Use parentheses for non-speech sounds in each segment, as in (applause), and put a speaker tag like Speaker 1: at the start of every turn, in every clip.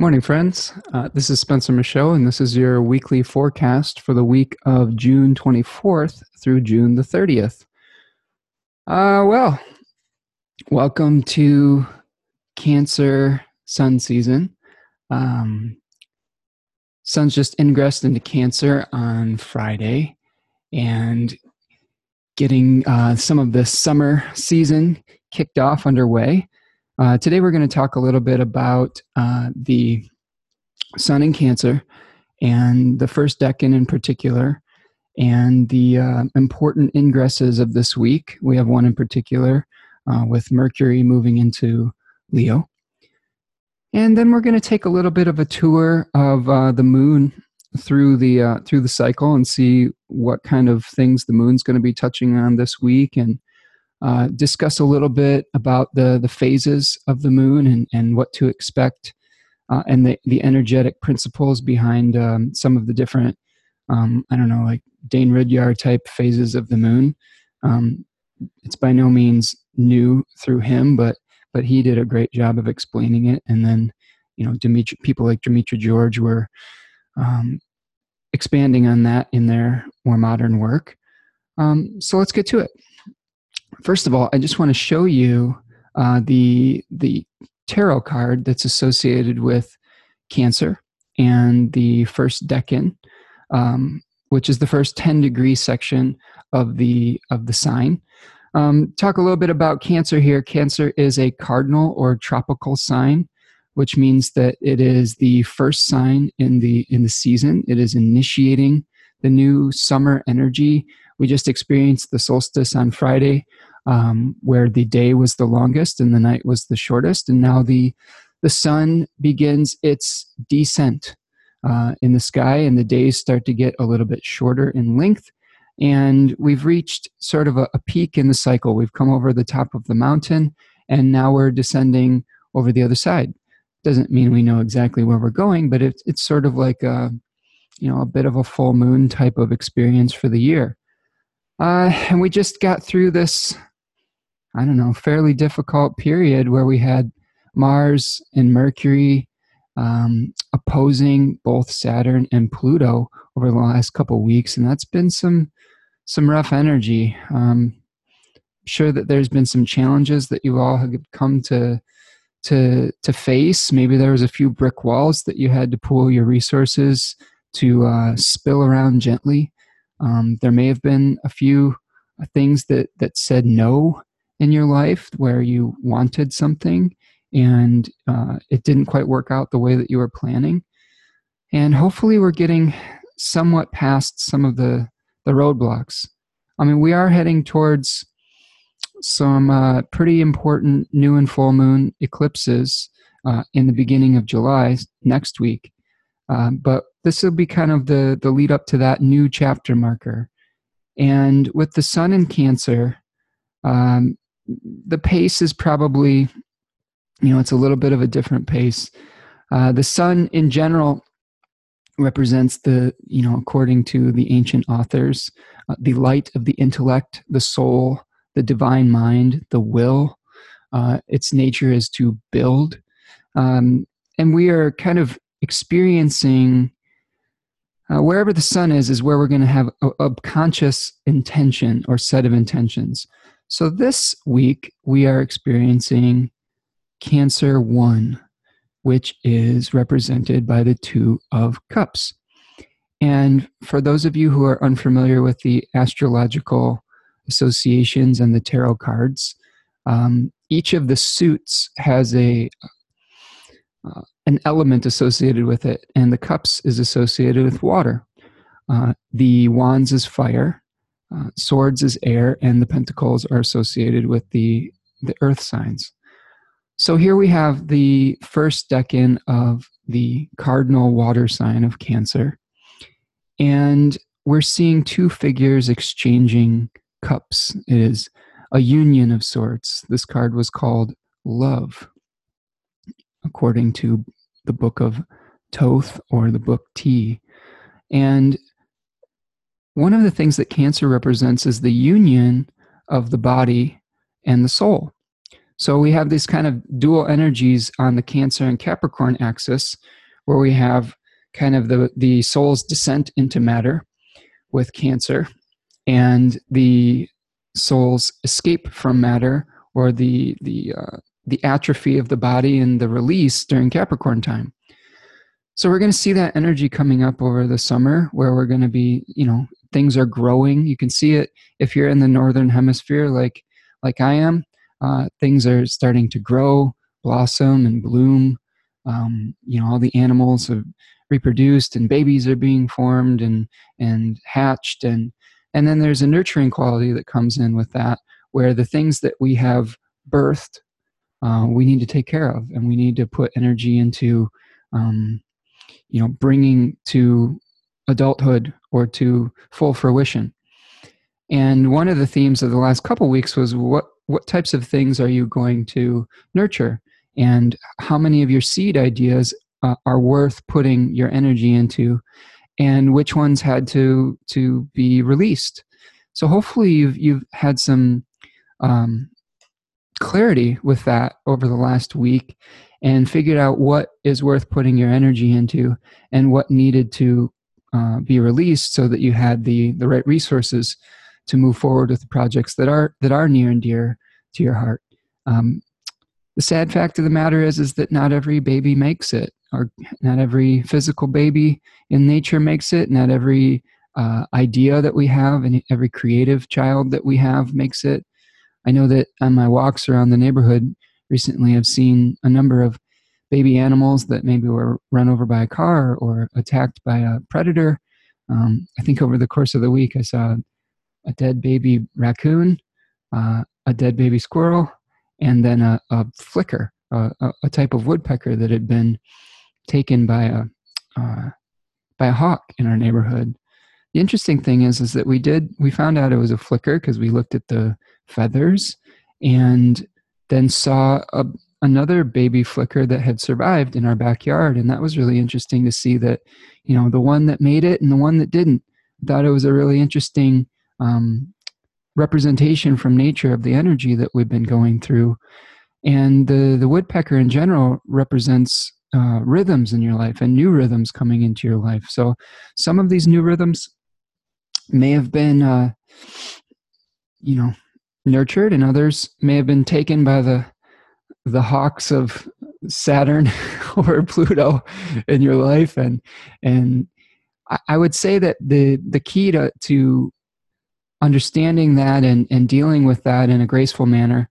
Speaker 1: Morning, friends. Uh, this is Spencer Michaud, and this is your weekly forecast for the week of June 24th through June the 30th. Uh, well, welcome to Cancer Sun season. Um, sun's just ingressed into Cancer on Friday, and getting uh, some of the summer season kicked off underway. Uh, today, we're going to talk a little bit about uh, the sun in Cancer and the first decan in particular, and the uh, important ingresses of this week. We have one in particular uh, with Mercury moving into Leo. And then we're going to take a little bit of a tour of uh, the moon through the uh, through the cycle and see what kind of things the moon's going to be touching on this week and uh, discuss a little bit about the the phases of the moon and, and what to expect uh, and the, the energetic principles behind um, some of the different um, I don't know like Dane Rudhyar type phases of the moon. Um, it's by no means new through him, but but he did a great job of explaining it. And then you know Dimitri, people like Demetra George were um, expanding on that in their more modern work. Um, so let's get to it first of all, I just want to show you uh, the the tarot card that's associated with Cancer and the first decan, um, which is the first ten degree section of the of the sign. Um, talk a little bit about Cancer here. Cancer is a cardinal or tropical sign, which means that it is the first sign in the in the season. It is initiating the new summer energy. We just experienced the solstice on Friday, um, where the day was the longest and the night was the shortest, and now the the sun begins its descent uh, in the sky, and the days start to get a little bit shorter in length. And we've reached sort of a, a peak in the cycle. We've come over the top of the mountain, and now we're descending over the other side. Doesn't mean we know exactly where we're going, but it's it's sort of like a you know a bit of a full moon type of experience for the year. Uh, and we just got through this I don't know, fairly difficult period where we had Mars and Mercury um, opposing both Saturn and Pluto over the last couple weeks, and that's been some some rough energy. Um, sure that there's been some challenges that you all have come to to to face. Maybe there was a few brick walls that you had to pull your resources to uh, spill around gently. Um, there may have been a few things that that said no in your life where you wanted something and uh, it didn't quite work out the way that you were planning. And hopefully, we're getting somewhat past some of the, the roadblocks. I mean, we are heading towards some uh, pretty important new and full moon eclipses uh, in the beginning of July next week. Um, but this will be kind of the, the lead up to that new chapter marker. And with the sun in Cancer, um, the pace is probably, you know, it's a little bit of a different pace. Uh, the sun in general represents the, you know, according to the ancient authors, uh, the light of the intellect, the soul, the divine mind, the will. Uh, its nature is to build. Um, and we are kind of experiencing uh, wherever the sun is, is where we're going to have a, a conscious intention or set of intentions. So this week we are experiencing Cancer 1, which is represented by the Two of Cups. And for those of you who are unfamiliar with the astrological associations and the tarot cards, um, each of the suits has a uh, an element associated with it, and the cups is associated with water. Uh, the wands is fire, uh, swords is air, and the pentacles are associated with the, the earth signs. So here we have the first decan of the cardinal water sign of Cancer. And we're seeing two figures exchanging cups. It is a union of sorts. This card was called Love, according to the book of Thoth or the book T. And one of the things that cancer represents is the union of the body and the soul. So we have these kind of dual energies on the Cancer and Capricorn axis, where we have kind of the, the soul's descent into matter with Cancer and the soul's escape from matter or the, the, uh, the atrophy of the body and the release during Capricorn time. So we're going to see that energy coming up over the summer where we're going to be, you know, things are growing. You can see it if you're in the northern hemisphere like like I am. Uh, things are starting to grow, blossom, and bloom. Um, you know, all the animals have reproduced, and babies are being formed and and hatched, and and then there's a nurturing quality that comes in with that, where the things that we have birthed, uh, we need to take care of, and we need to put energy into, um, you know, bringing to adulthood or to full fruition. And one of the themes of the last couple weeks was what what types of things are you going to nurture? And how many of your seed ideas uh, are worth putting your energy into? And which ones had to to be released? So hopefully you've you've had some um, clarity with that over the last week and figured out what is worth putting your energy into and what needed to uh, be released so that you had the the right resources to move forward with the projects that are that are near and dear to your heart. Um, the sad fact of the matter is is that not every baby makes it, or not every physical baby in nature makes it. Not every uh, idea that we have and every creative child that we have makes it. I know that on my walks around the neighborhood recently, I've seen a number of baby animals that maybe were run over by a car or attacked by a predator. Um, I think over the course of the week, I saw a dead baby raccoon, uh, a dead baby squirrel, and then a, a flicker, a, a, type of woodpecker that had been taken by a uh, by a hawk in our neighborhood. The interesting thing is, is that we did we found out it was a flicker because we looked at the feathers, and then saw a, another baby flicker that had survived in our backyard, and that was really interesting to see that you know the one that made it and the one that didn't. Thought it was a really interesting um, representation from nature of the energy that we've been going through. And the, the woodpecker in general represents uh, rhythms in your life and new rhythms coming into your life. So some of these new rhythms may have been, uh, you know, nurtured, and others may have been taken by the the hawks of Saturn (laughs) or Pluto in your life, and and I would say that the the key to to understanding that and, and dealing with that in a graceful manner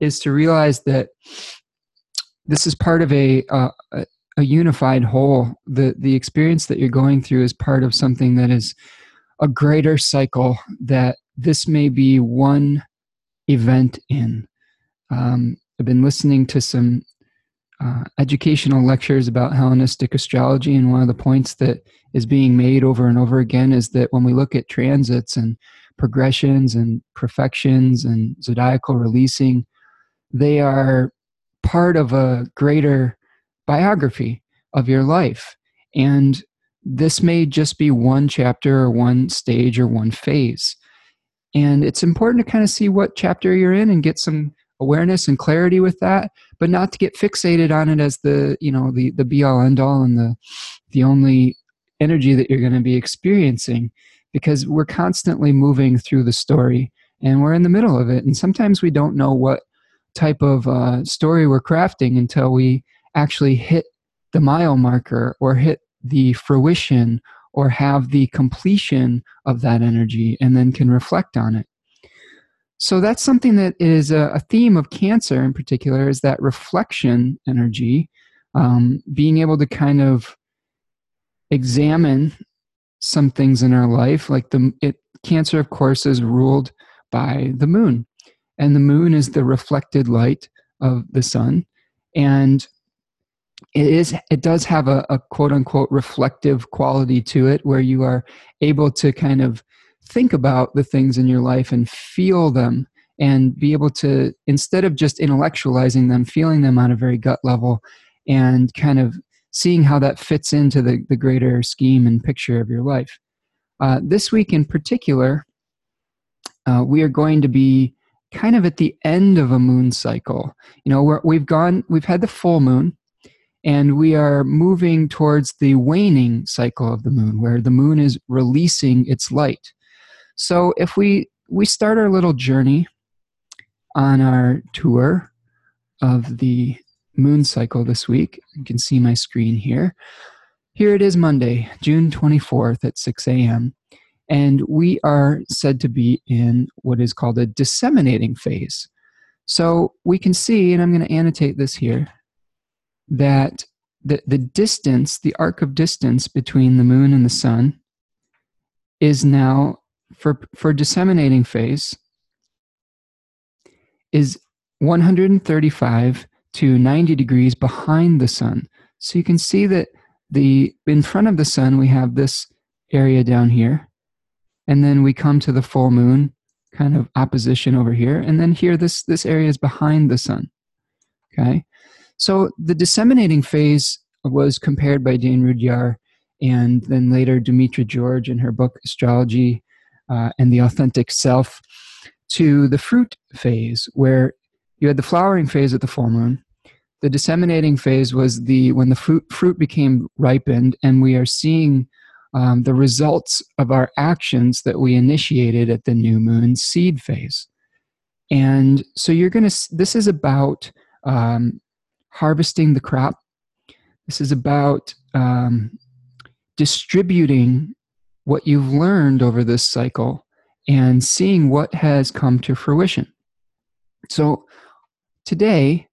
Speaker 1: is to realize that this is part of a, a unified whole. The, the experience that you're going through is part of something that is a greater cycle that this may be one event in. Um, I've been listening to some uh, educational lectures about Hellenistic astrology, and one of the points that is being made over and over again is that when we look at transits and progressions and perfections and zodiacal releasing, they are part of a greater biography of your life. And this may just be one chapter or one stage or one phase. And it's important to kind of see what chapter you're in and get some awareness and clarity with that, but not to get fixated on it as the, you know, the, the be all end all and the, the only energy that you're going to be experiencing because we're constantly moving through the story and we're in the middle of it. And sometimes we don't know what type of uh, story we're crafting until we actually hit the mile marker or hit the fruition or have the completion of that energy and then can reflect on it. So that's something that is a, a theme of cancer in particular is that reflection energy, um, being able to kind of examine some things in our life like the it, cancer of course is ruled by the moon. And the moon is the reflected light of the sun. And it is it does have a, a quote unquote reflective quality to it where you are able to kind of think about the things in your life and feel them and be able to instead of just intellectualizing them feeling them on a very gut level and kind of seeing how that fits into the, the greater scheme and picture of your life. Uh, this week in particular, uh, we are going to be kind of at the end of a moon cycle. You know, we have gone, we've had the full moon, and we are moving towards the waning cycle of the moon, where the moon is releasing its light. So if we we start our little journey on our tour of the moon cycle this week, you can see my screen here. Here it is Monday, June 24th at 6 a.m. And we are said to be in what is called a disseminating phase. So we can see, and I'm going to annotate this here, that the, the distance, the arc of distance between the moon and the sun is now, for, for disseminating phase, is 135 to 90 degrees behind the sun. So you can see that the in front of the sun we have this area down here and then we come to the full moon kind of opposition over here and then here this this area is behind the sun okay so the disseminating phase was compared by Dane Rudhyar and then later Demetra George in her book Astrology uh, and the Authentic Self to the fruit phase where you had the flowering phase at the full moon the disseminating phase was the when the fruit, fruit became ripened and we are seeing um, the results of our actions that we initiated at the new moon seed phase. And so you're going to, this is about um, harvesting the crop. This is about um, distributing what you've learned over this cycle and seeing what has come to fruition. So today,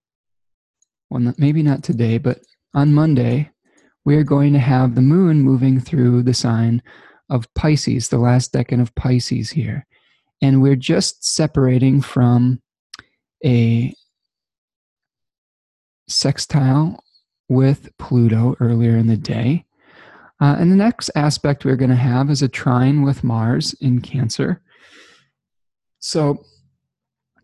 Speaker 1: well, maybe not today, but on Monday, we are going to have the moon moving through the sign of Pisces, the last decan of Pisces here. And we're just separating from a sextile with Pluto earlier in the day. Uh, and the next aspect we're going to have is a trine with Mars in Cancer. So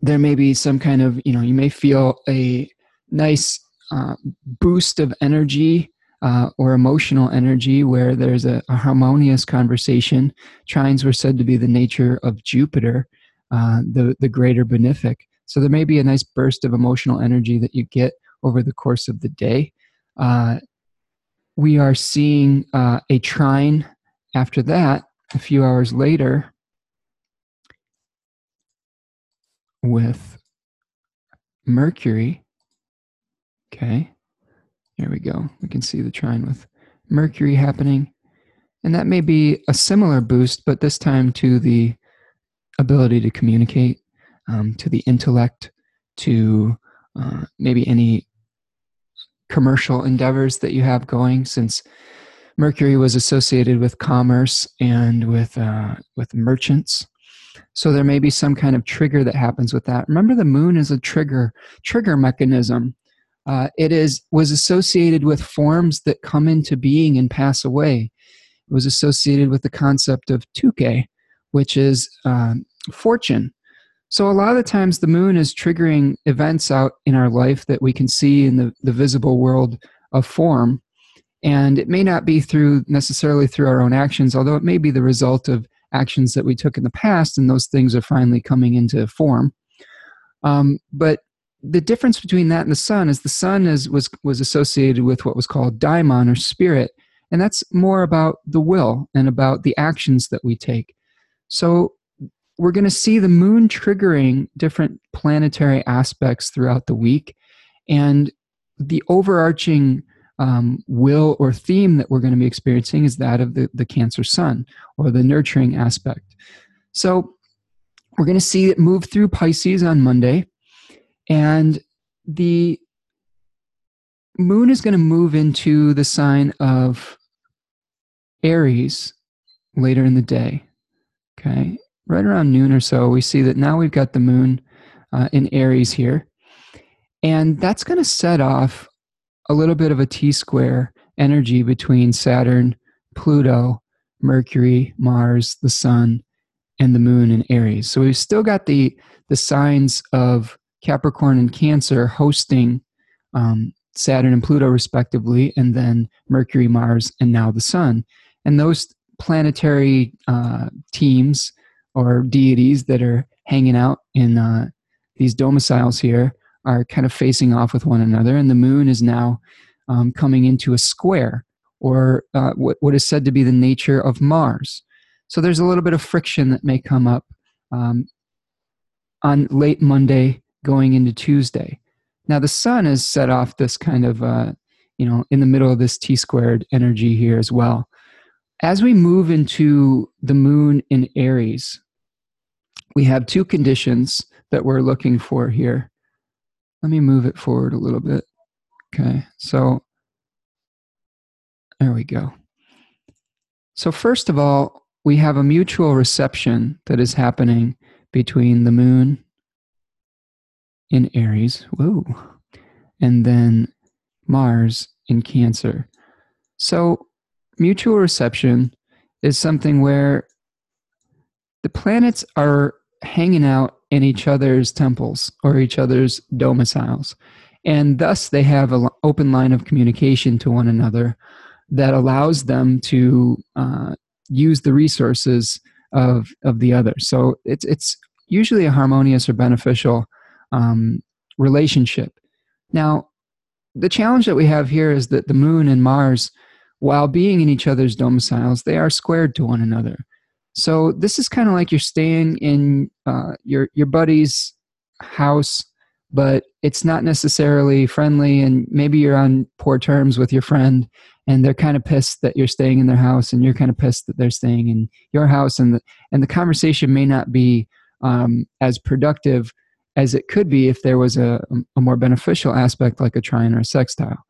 Speaker 1: there may be some kind of, you know, you may feel a nice uh, boost of energy uh, or emotional energy where there's a, a, harmonious conversation. Trines were said to be the nature of Jupiter, uh, the, the greater benefic. So there may be a nice burst of emotional energy that you get over the course of the day. Uh, we are seeing uh, a trine after that a few hours later with Mercury. Okay. Here we go. We can see the trine with Mercury happening. And that may be a similar boost, but this time to the ability to communicate, um, to the intellect, to uh, maybe any commercial endeavors that you have going, since Mercury was associated with commerce and with uh, with merchants. So there may be some kind of trigger that happens with that. Remember, the moon is a trigger trigger mechanism uh, it is was associated with forms that come into being and pass away. It was associated with the concept of tyche, which is um, fortune. So a lot of times the moon is triggering events out in our life that we can see in the, the visible world of form. And it may not be through necessarily through our own actions, although it may be the result of actions that we took in the past, and those things are finally coming into form. Um, but the difference between that and the sun is the sun is was was associated with what was called daimon or spirit and that's more about the will and about the actions that we take so we're going to see the moon triggering different planetary aspects throughout the week and the overarching um, will or theme that we're going to be experiencing is that of the, the cancer sun or the nurturing aspect so we're going to see it move through pisces on monday and the moon is going to move into the sign of Aries later in the day. Okay. Right around noon or so, we see that now we've got the moon uh, in Aries here. And that's going to set off a little bit of a T square energy between Saturn, Pluto, Mercury, Mars, the Sun, and the moon in Aries. So we've still got the, the signs of Capricorn and Cancer hosting um, Saturn and Pluto, respectively, and then Mercury, Mars, and now the Sun. And those planetary uh, teams or deities that are hanging out in uh, these domiciles here are kind of facing off with one another, and the moon is now um, coming into a square, or uh, what, what is said to be the nature of Mars. So there's a little bit of friction that may come up um, on late Monday going into Tuesday. Now the sun has set off this kind of, uh, you know, in the middle of this T squared energy here as well. As we move into the moon in Aries, we have two conditions that we're looking for here. Let me move it forward a little bit. Okay, so there we go. So, first of all, we have a mutual reception that is happening between the moon in Aries, whoa, and then Mars in Cancer. So, mutual reception is something where the planets are hanging out in each other's temples or each other's domiciles. And thus, they have an open line of communication to one another that allows them to uh, use the resources of, of the other. So it's, it's usually a harmonious or beneficial um, relationship. Now, the challenge that we have here is that the moon and Mars, while being in each other's domiciles, they are squared to one another. So this is kind of like you're staying in uh, your your buddy's house, but it's not necessarily friendly, and maybe you're on poor terms with your friend, and they're kind of pissed that you're staying in their house, and you're kind of pissed that they're staying in your house, and the and the conversation may not be um, as productive as it could be if there was a, a more beneficial aspect like a trine or a sextile.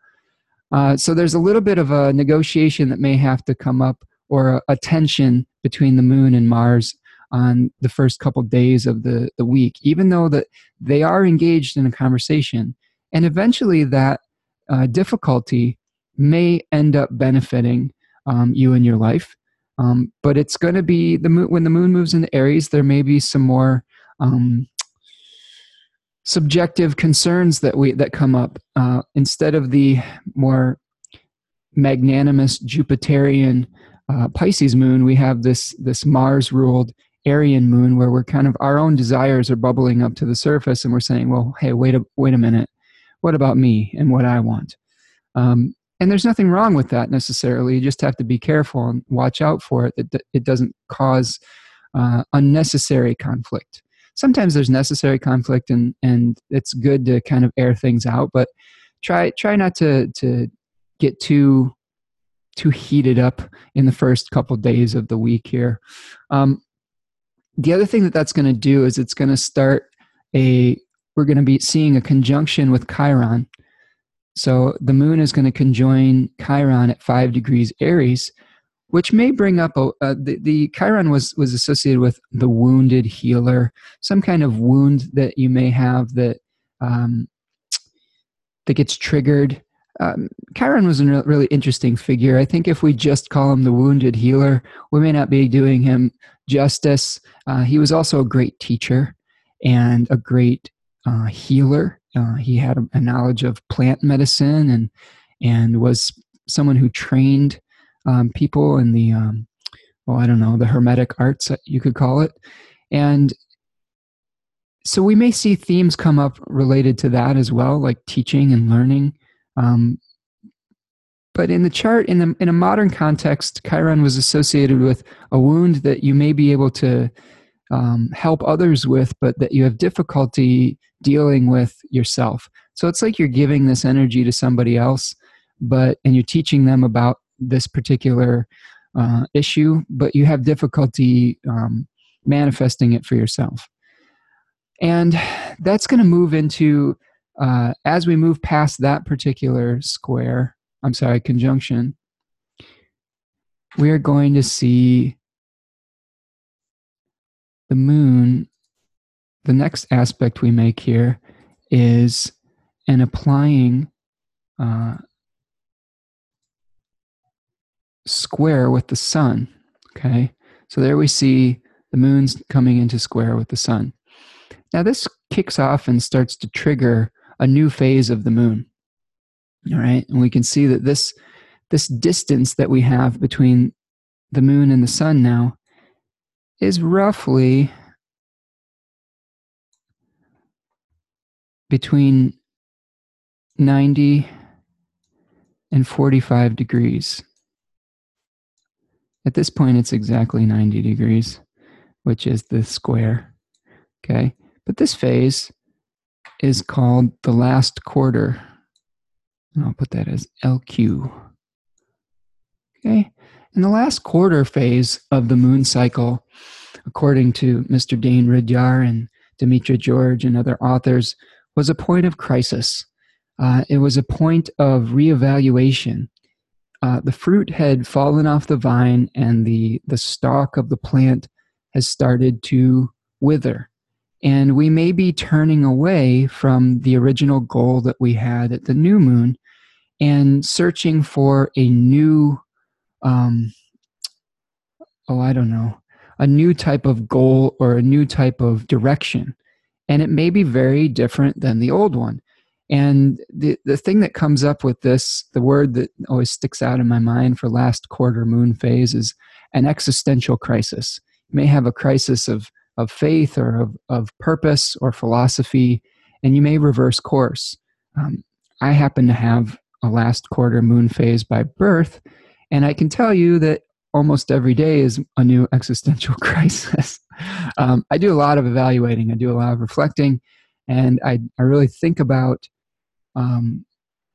Speaker 1: Uh, so there's a little bit of a negotiation that may have to come up or a, a tension between the moon and Mars on the first couple days of the, the week, even though that they are engaged in a conversation. And eventually that uh, difficulty may end up benefiting um, you in your life. Um, but it's going to be the moon when the moon moves into Aries. There may be some more um, subjective concerns that we that come up uh, instead of the more magnanimous Jupiterian uh, Pisces moon. We have this this Mars ruled Arian moon where we're kind of our own desires are bubbling up to the surface, and we're saying, "Well, hey, wait a wait a minute, what about me and what I want?" Um, and there's nothing wrong with that necessarily. You just have to be careful and watch out for it that it doesn't cause uh, unnecessary conflict sometimes there's necessary conflict and and it's good to kind of air things out but try try not to to get too too heated up in the first couple days of the week here. Um, the other thing that that's going to do is it's going to start a we're going to be seeing a conjunction with chiron. So the moon is going to conjoin chiron at five degrees aries which may bring up a, uh, the, the chiron was was associated with the wounded healer some kind of wound that you may have that um, that gets triggered um, chiron was a really interesting figure. I think if we just call him the wounded healer we may not be doing him justice. Uh, he was also a great teacher and a great uh, healer. Uh, he had a, a knowledge of plant medicine and and was someone who trained um, people in the um, well i don't know the hermetic arts you could call it. And so we may see themes come up related to that as well like teaching and learning um, but in the chart in, the, in a modern context chiron was associated with a wound that you may be able to um, help others with but that you have difficulty dealing with yourself so it's like you're giving this energy to somebody else but and you're teaching them about this particular uh, issue, but you have difficulty um, manifesting it for yourself. And that's going to move into, uh, as we move past that particular square, I'm sorry, conjunction, we are going to see the moon. The next aspect we make here is an applying uh, square with the sun. Okay, so there we see the moon's coming into square with the sun. Now, this kicks off and starts to trigger a new phase of the moon. All right, and we can see that this this distance that we have between the moon and the sun now is roughly between 90 and 45 degrees. At this point, it's exactly 90 degrees, which is the square. Okay. But this phase is called the last quarter. I'll put that as LQ. Okay. In the last quarter phase of the moon cycle, according to Mr. Dane Rudhyar and Demetra George and other authors, was a point of crisis. Uh, it was a point of reevaluation. Uh, the fruit had fallen off the vine and the, the stalk of the plant has started to wither. And we may be turning away from the original goal that we had at the new moon and searching for a new, um, oh, I don't know, a new type of goal or a new type of direction. And it may be very different than the old one. And the, the thing that comes up with this, the word that always sticks out in my mind for last quarter moon phase is an existential crisis. You may have a crisis of, of faith or of, of purpose or philosophy, and you may reverse course. Um, I happen to have a last quarter moon phase by birth, and I can tell you that almost every day is a new (laughs) existential crisis. (laughs) um, I do a lot of evaluating, I do a lot of reflecting, and I, I really think about um,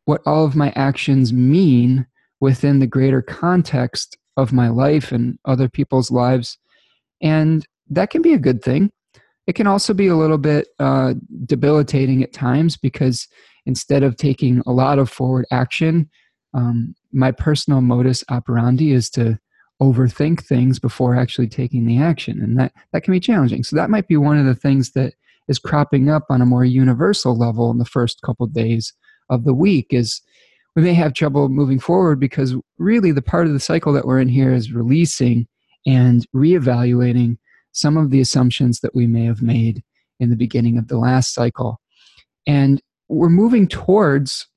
Speaker 1: what all of my actions mean within the greater context of my life and other people's lives. And that can be a good thing. It can also be a little bit uh, debilitating at times because instead of taking a lot of forward action, um, my personal modus operandi is to overthink things before actually taking the action and that that can be challenging so that might be one of the things that is cropping up on a more universal level in the first couple of days of the week is we may have trouble moving forward because really the part of the cycle that we're in here is releasing and reevaluating some of the assumptions that we may have made in the beginning of the last cycle and we're moving towards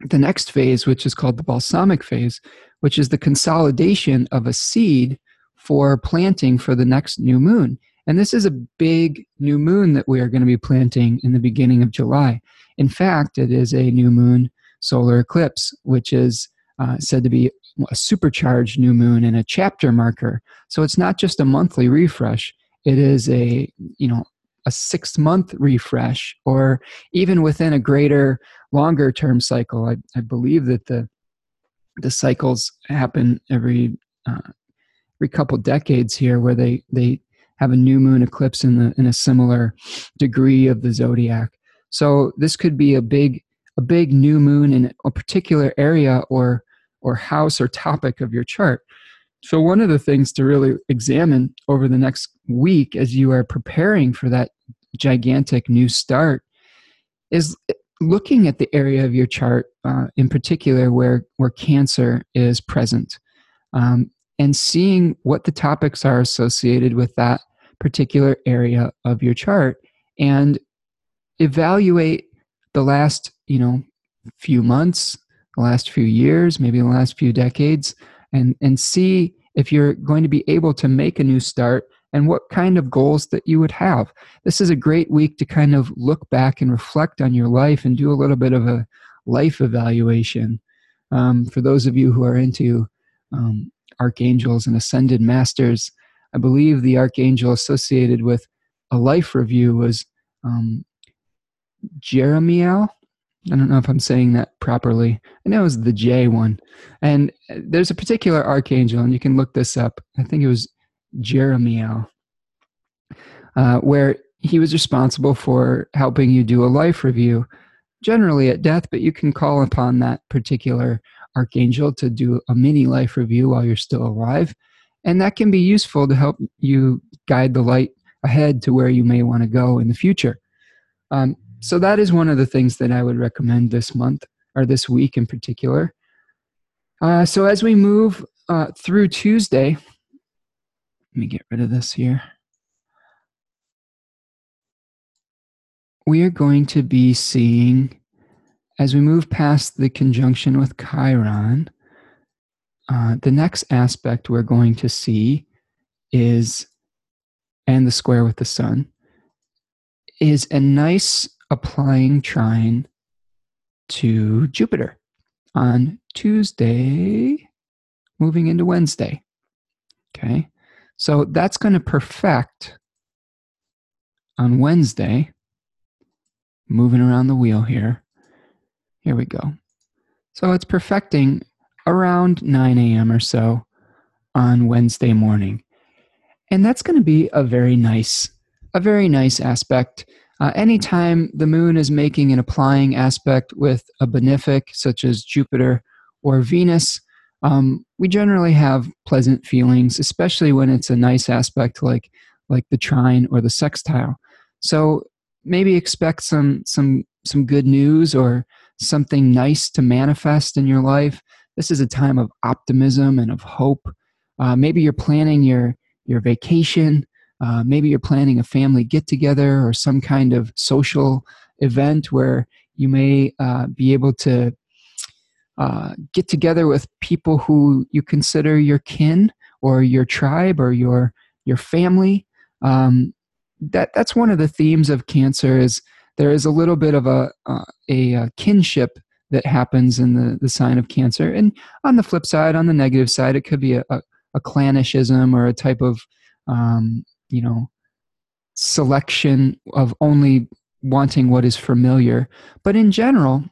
Speaker 1: the next phase which is called the balsamic phase which is the consolidation of a seed for planting for the next new moon. And this is a big new moon that we are going to be planting in the beginning of July. In fact, it is a new moon solar eclipse, which is uh, said to be a supercharged new moon and a chapter marker. So it's not just a monthly refresh, it is a, you know, a six month refresh or even within a greater longer term cycle. I, I believe that the the cycles happen every uh, every couple decades here, where they they have a new moon eclipse in the in a similar degree of the zodiac. So this could be a big a big new moon in a particular area or or house or topic of your chart. So one of the things to really examine over the next week as you are preparing for that gigantic new start is looking at the area of your chart uh, in particular where, where cancer is present um, and seeing what the topics are associated with that particular area of your chart and evaluate the last you know few months the last few years maybe the last few decades and and see if you're going to be able to make a new start and what kind of goals that you would have. This is a great week to kind of look back and reflect on your life and do a little bit of a life evaluation. Um, for those of you who are into um, archangels and ascended masters, I believe the archangel associated with a life review was um. I don't know if I'm saying that properly. I know it was the J one. And uh, there's a particular archangel, and you can look this up. I think it was Jeremiel, uh, where he was responsible for helping you do a life review, generally at death, but you can call upon that particular archangel to do a mini life review while you're still alive. And that can be useful to help you guide the light ahead to where you may want to go in the future. Um, so, that is one of the things that I would recommend this month or this week in particular. Uh, so, as we move uh, through Tuesday, let me get rid of this here. We are going to be seeing, as we move past the conjunction with Chiron, uh, the next aspect we're going to see is, and the square with the sun, is a nice applying trine to Jupiter on Tuesday, moving into Wednesday. Okay. So that's going to perfect on Wednesday, moving around the wheel here. Here we go. So it's perfecting around 9 a.m. or so on Wednesday morning. And that's going to be a very nice, a very nice aspect. Uh, anytime the moon is making an applying aspect with a benefic, such as Jupiter or Venus, um, we generally have pleasant feelings, especially when it's a nice aspect like like the trine or the sextile. So maybe expect some some some good news or something nice to manifest in your life. This is a time of optimism and of hope. Uh, maybe you're planning your your vacation. Uh, maybe you're planning a family get together or some kind of social event where you may uh, be able to uh, get together with people who you consider your kin or your tribe or your your family. Um, that that's one of the themes of cancer is there is a little bit of a uh, a, a, kinship that happens in the, the sign of cancer and on the flip side on the negative side it could be a, a, a clannishism or a type of um, you know selection of only wanting what is familiar. But in general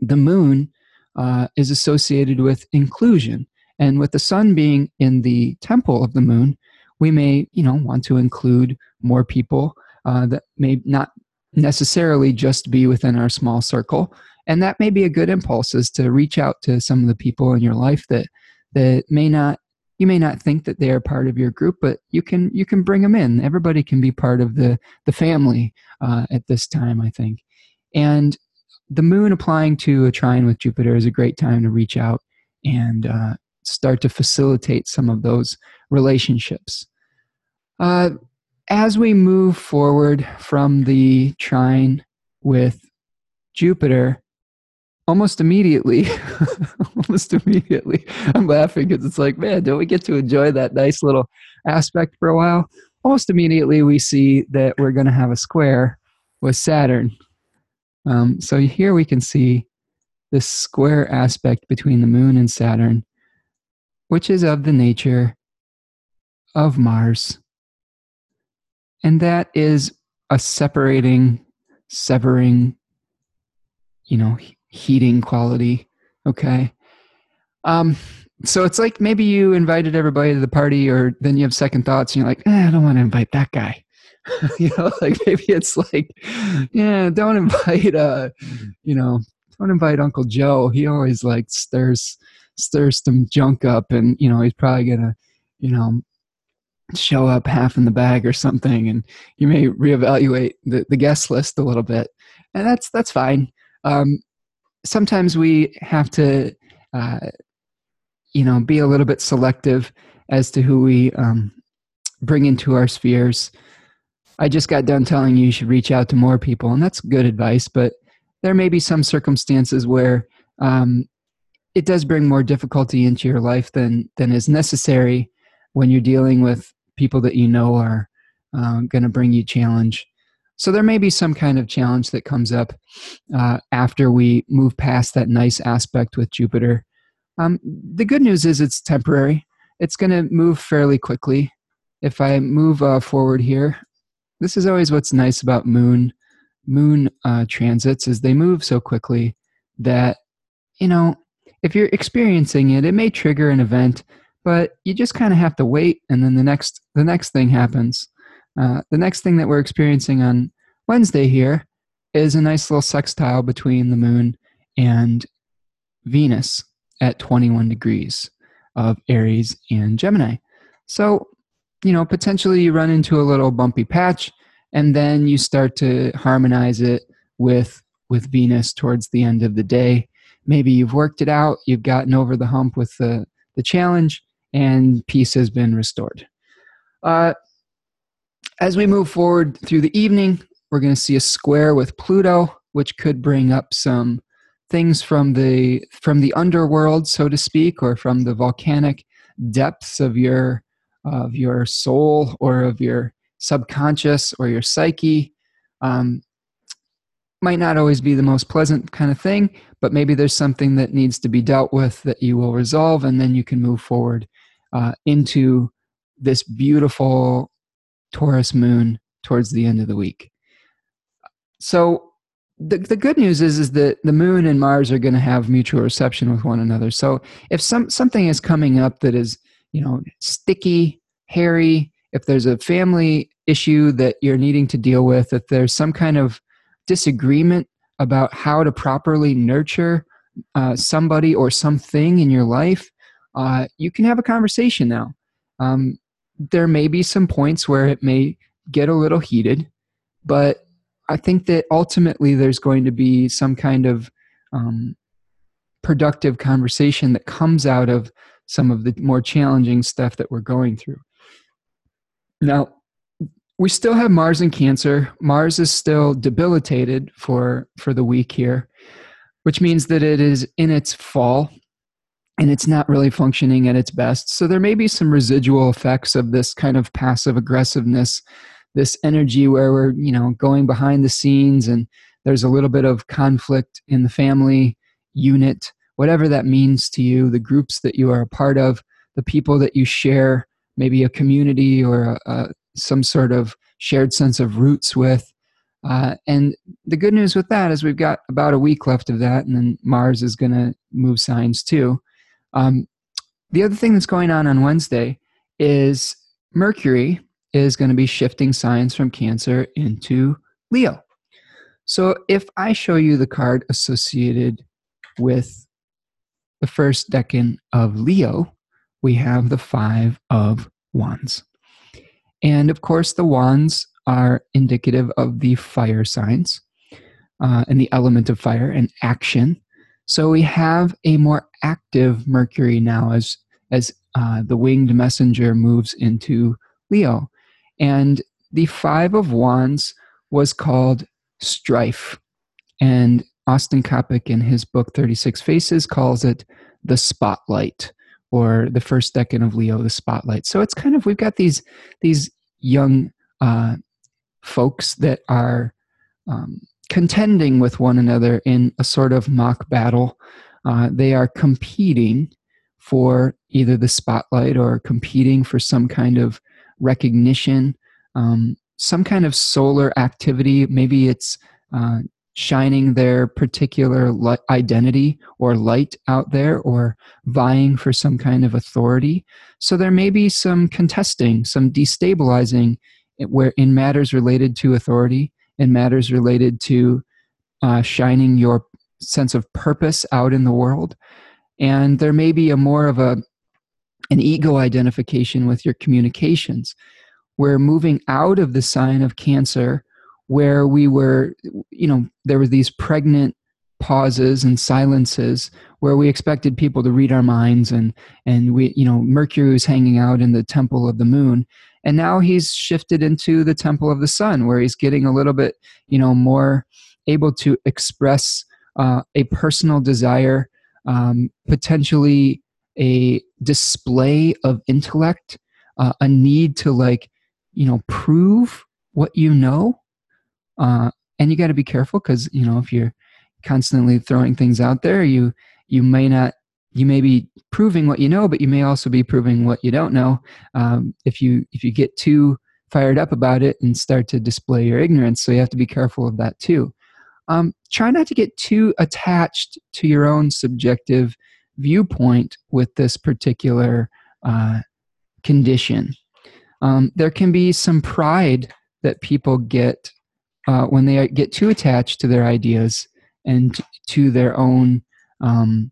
Speaker 1: the moon uh, is associated with inclusion. And with the sun being in the temple of the moon we may you know want to include more people uh, that may not necessarily just be within our small circle. And that may be a good impulse is to reach out to some of the people in your life that that may not you may not think that they are part of your group but you can you can bring them in. Everybody can be part of the the family uh, at this time i think. And the moon applying to a trine with jupiter is a great time to reach out and uh, start to facilitate some of those relationships. Uh, as we move forward from the trine with Jupiter, almost immediately, (laughs) almost immediately, I'm laughing because it's like, man, don't we get to enjoy that nice little aspect for a while? Almost immediately, we see that we're going to have a square with Saturn. Um, so here we can see this square aspect between the moon and Saturn, which is of the nature of Mars and that is a separating severing you know heating quality okay? Um so it's like maybe you invited everybody to the party or then you have second thoughts and you're like eh, i don't want to invite that guy. (laughs) You know like maybe it's like yeah don't invite uh you know don't invite uncle joe. He always like stirs stirs some junk up and you know he's probably gonna you know show up half in the bag or something and you may reevaluate the, the guest list a little bit. And that's that's fine. Um, sometimes we have to uh, you know be a little bit selective as to who we um, bring into our spheres i just got done telling you you should reach out to more people and that's good advice but there may be some circumstances where um, it does bring more difficulty into your life than than is necessary when you're dealing with people that you know are uh, going to bring you challenge. So there may be some kind of challenge that comes up uh, after we move past that nice aspect with Jupiter. Um, the good news is it's temporary. It's going to move fairly quickly. If I move uh, forward here, this is always what's nice about moon moon uh, transits is they move so quickly that you know if you're experiencing it, it may trigger an event but you just kind of have to wait and then the next the next thing happens uh, the next thing that we're experiencing on wednesday here is a nice little sextile between the moon and venus at 21 degrees of aries and gemini so you know potentially you run into a little bumpy patch and then you start to harmonize it with with venus towards the end of the day maybe you've worked it out you've gotten over the hump with the the challenge and peace has been restored. Uh, as we move forward through the evening, we're going to see a square with Pluto, which could bring up some things from the from the underworld, so to speak, or from the volcanic depths of your of your soul or of your subconscious or your psyche. Um, might not always be the most pleasant kind of thing, but maybe there's something that needs to be dealt with that you will resolve, and then you can move forward uh, into this beautiful Taurus moon towards the end of the week. So the, the good news is is that the moon and Mars are going to have mutual reception with one another. So if some something is coming up that is you know sticky, hairy, if there's a family issue that you're needing to deal with, if there's some kind of disagreement about how to properly nurture uh, somebody or something in your life, uh, you can have a conversation now. Um, there may be some points where it may get a little heated, but I think that ultimately there's going to be some kind of um, productive conversation that comes out of some of the more challenging stuff that we're going through. Now, we still have Mars in Cancer. Mars is still debilitated for for the week here, which means that it is in its fall and it's not really functioning at its best. So there may be some residual effects of this kind of passive aggressiveness, this energy where we're, you know, going behind the scenes and there's a little bit of conflict in the family unit, whatever that means to you, the groups that you are a part of, the people that you share, maybe a community or a, a, some sort of shared sense of roots with. Uh, and the good news with that is we've got about a week left of that, and then Mars is going to move signs too. Um, the other thing that's going on on Wednesday is Mercury is going to be shifting signs from Cancer into Leo. So if I show you the card associated with the first decan of Leo, we have the Five of Wands. And of course, the wands are indicative of the fire signs uh, and the element of fire and action. So we have a more active Mercury now as as uh, the winged messenger moves into Leo, and the Five of Wands was called strife, and Austin Coppock in his book Thirty Six Faces calls it the spotlight or the first decan of Leo, the spotlight. So it's kind of we've got these these young uh, folks that are um, contending with one another in a sort of mock battle. Uh, they are competing for either the spotlight or competing for some kind of recognition, um, some kind of solar activity. Maybe it's uh, shining their particular identity or light out there or vying for some kind of authority. So there may be some contesting, some destabilizing where in matters related to authority in matters related to uh, shining your sense of purpose out in the world. And there may be a more of a an ego identification with your communications. We're moving out of the sign of cancer where we were you know there were these pregnant pauses and silences where we expected people to read our minds and and we you know mercury was hanging out in the temple of the moon and now he's shifted into the temple of the sun where he's getting a little bit you know more able to express uh, a personal desire um, potentially a display of intellect uh, a need to like you know prove what you know. Uh, and you got to be careful because you know if you're constantly throwing things out there you you may not you may be proving what you know, but you may also be proving what you don't know. Um, if you if you get too fired up about it and start to display your ignorance, so you have to be careful of that too. Um, try not to get too attached to your own subjective viewpoint with this particular uh, condition. Um, there can be some pride that people get uh, when they get too attached to their ideas and to their own um,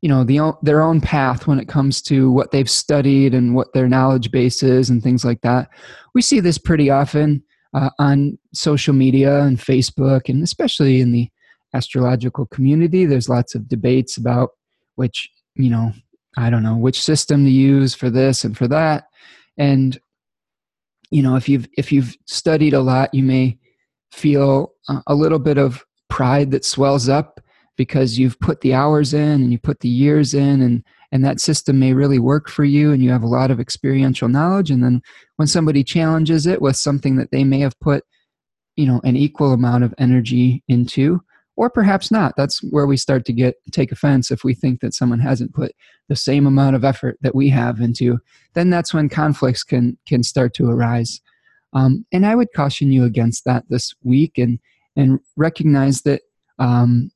Speaker 1: you know the, their own path when it comes to what they've studied and what their knowledge base is and things like that. We see this pretty often uh, on social media and facebook and especially in the astrological community. There's lots of debates about which you know i don't know which system to use for this and for that. And you know if you've if you've studied a lot you may feel a little bit of pride that swells up because you've put the hours in and you put the years in and and that system may really work for you and you have a lot of experiential knowledge. And then when somebody challenges it with something that they may have put you know an equal amount of energy into or perhaps not that's where we start to get take offense if we think that someone hasn't put the same amount of effort that we have into then that's when conflicts can can start to arise. Um, and i would caution you against that this week and and recognize that um,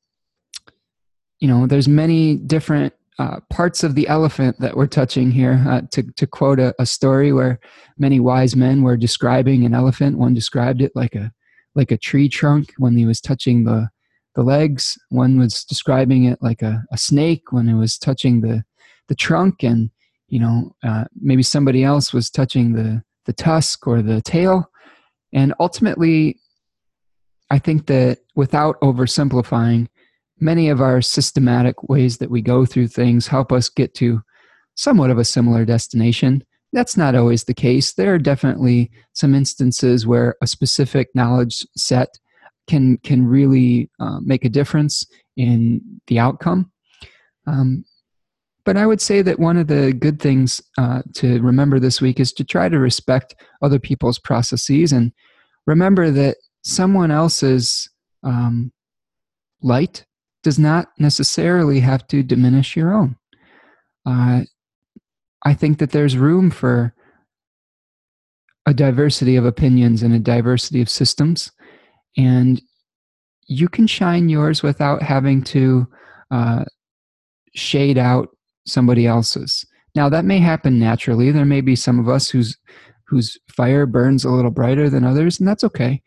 Speaker 1: you know there's many different uh, parts of the elephant that we're touching here. Uh, to, to quote a, a, story where many wise men were describing an elephant, one described it like a like a tree trunk when he was touching the the legs. One was describing it like a, a snake when it was touching the the trunk, and you know uh, maybe somebody else was touching the the tusk or the tail. And ultimately, I think that without oversimplifying, many of our systematic ways that we go through things help us get to somewhat of a similar destination. That's not always the case. There are definitely some instances where a specific knowledge set can can really uh, make a difference in the outcome. Um, but I would say that one of the good things uh, to remember this week is to try to respect other people's processes and remember that someone else's um, light does not necessarily have to diminish your own. Uh, I think that there's room for a diversity of opinions and a diversity of systems, and you can shine yours without having to uh, shade out somebody else's. Now that may happen naturally. There may be some of us whose whose fire burns a little brighter than others, and that's okay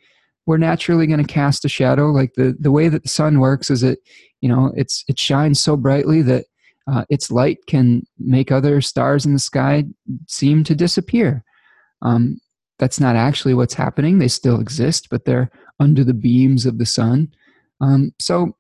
Speaker 1: we're naturally going to cast a shadow. Like the the way that the sun works is it you know it's it shines so brightly that uh, its light can make other stars in the sky seem to disappear. Um, that's not actually what's happening. They still exist but they're under the beams of the sun. Um, so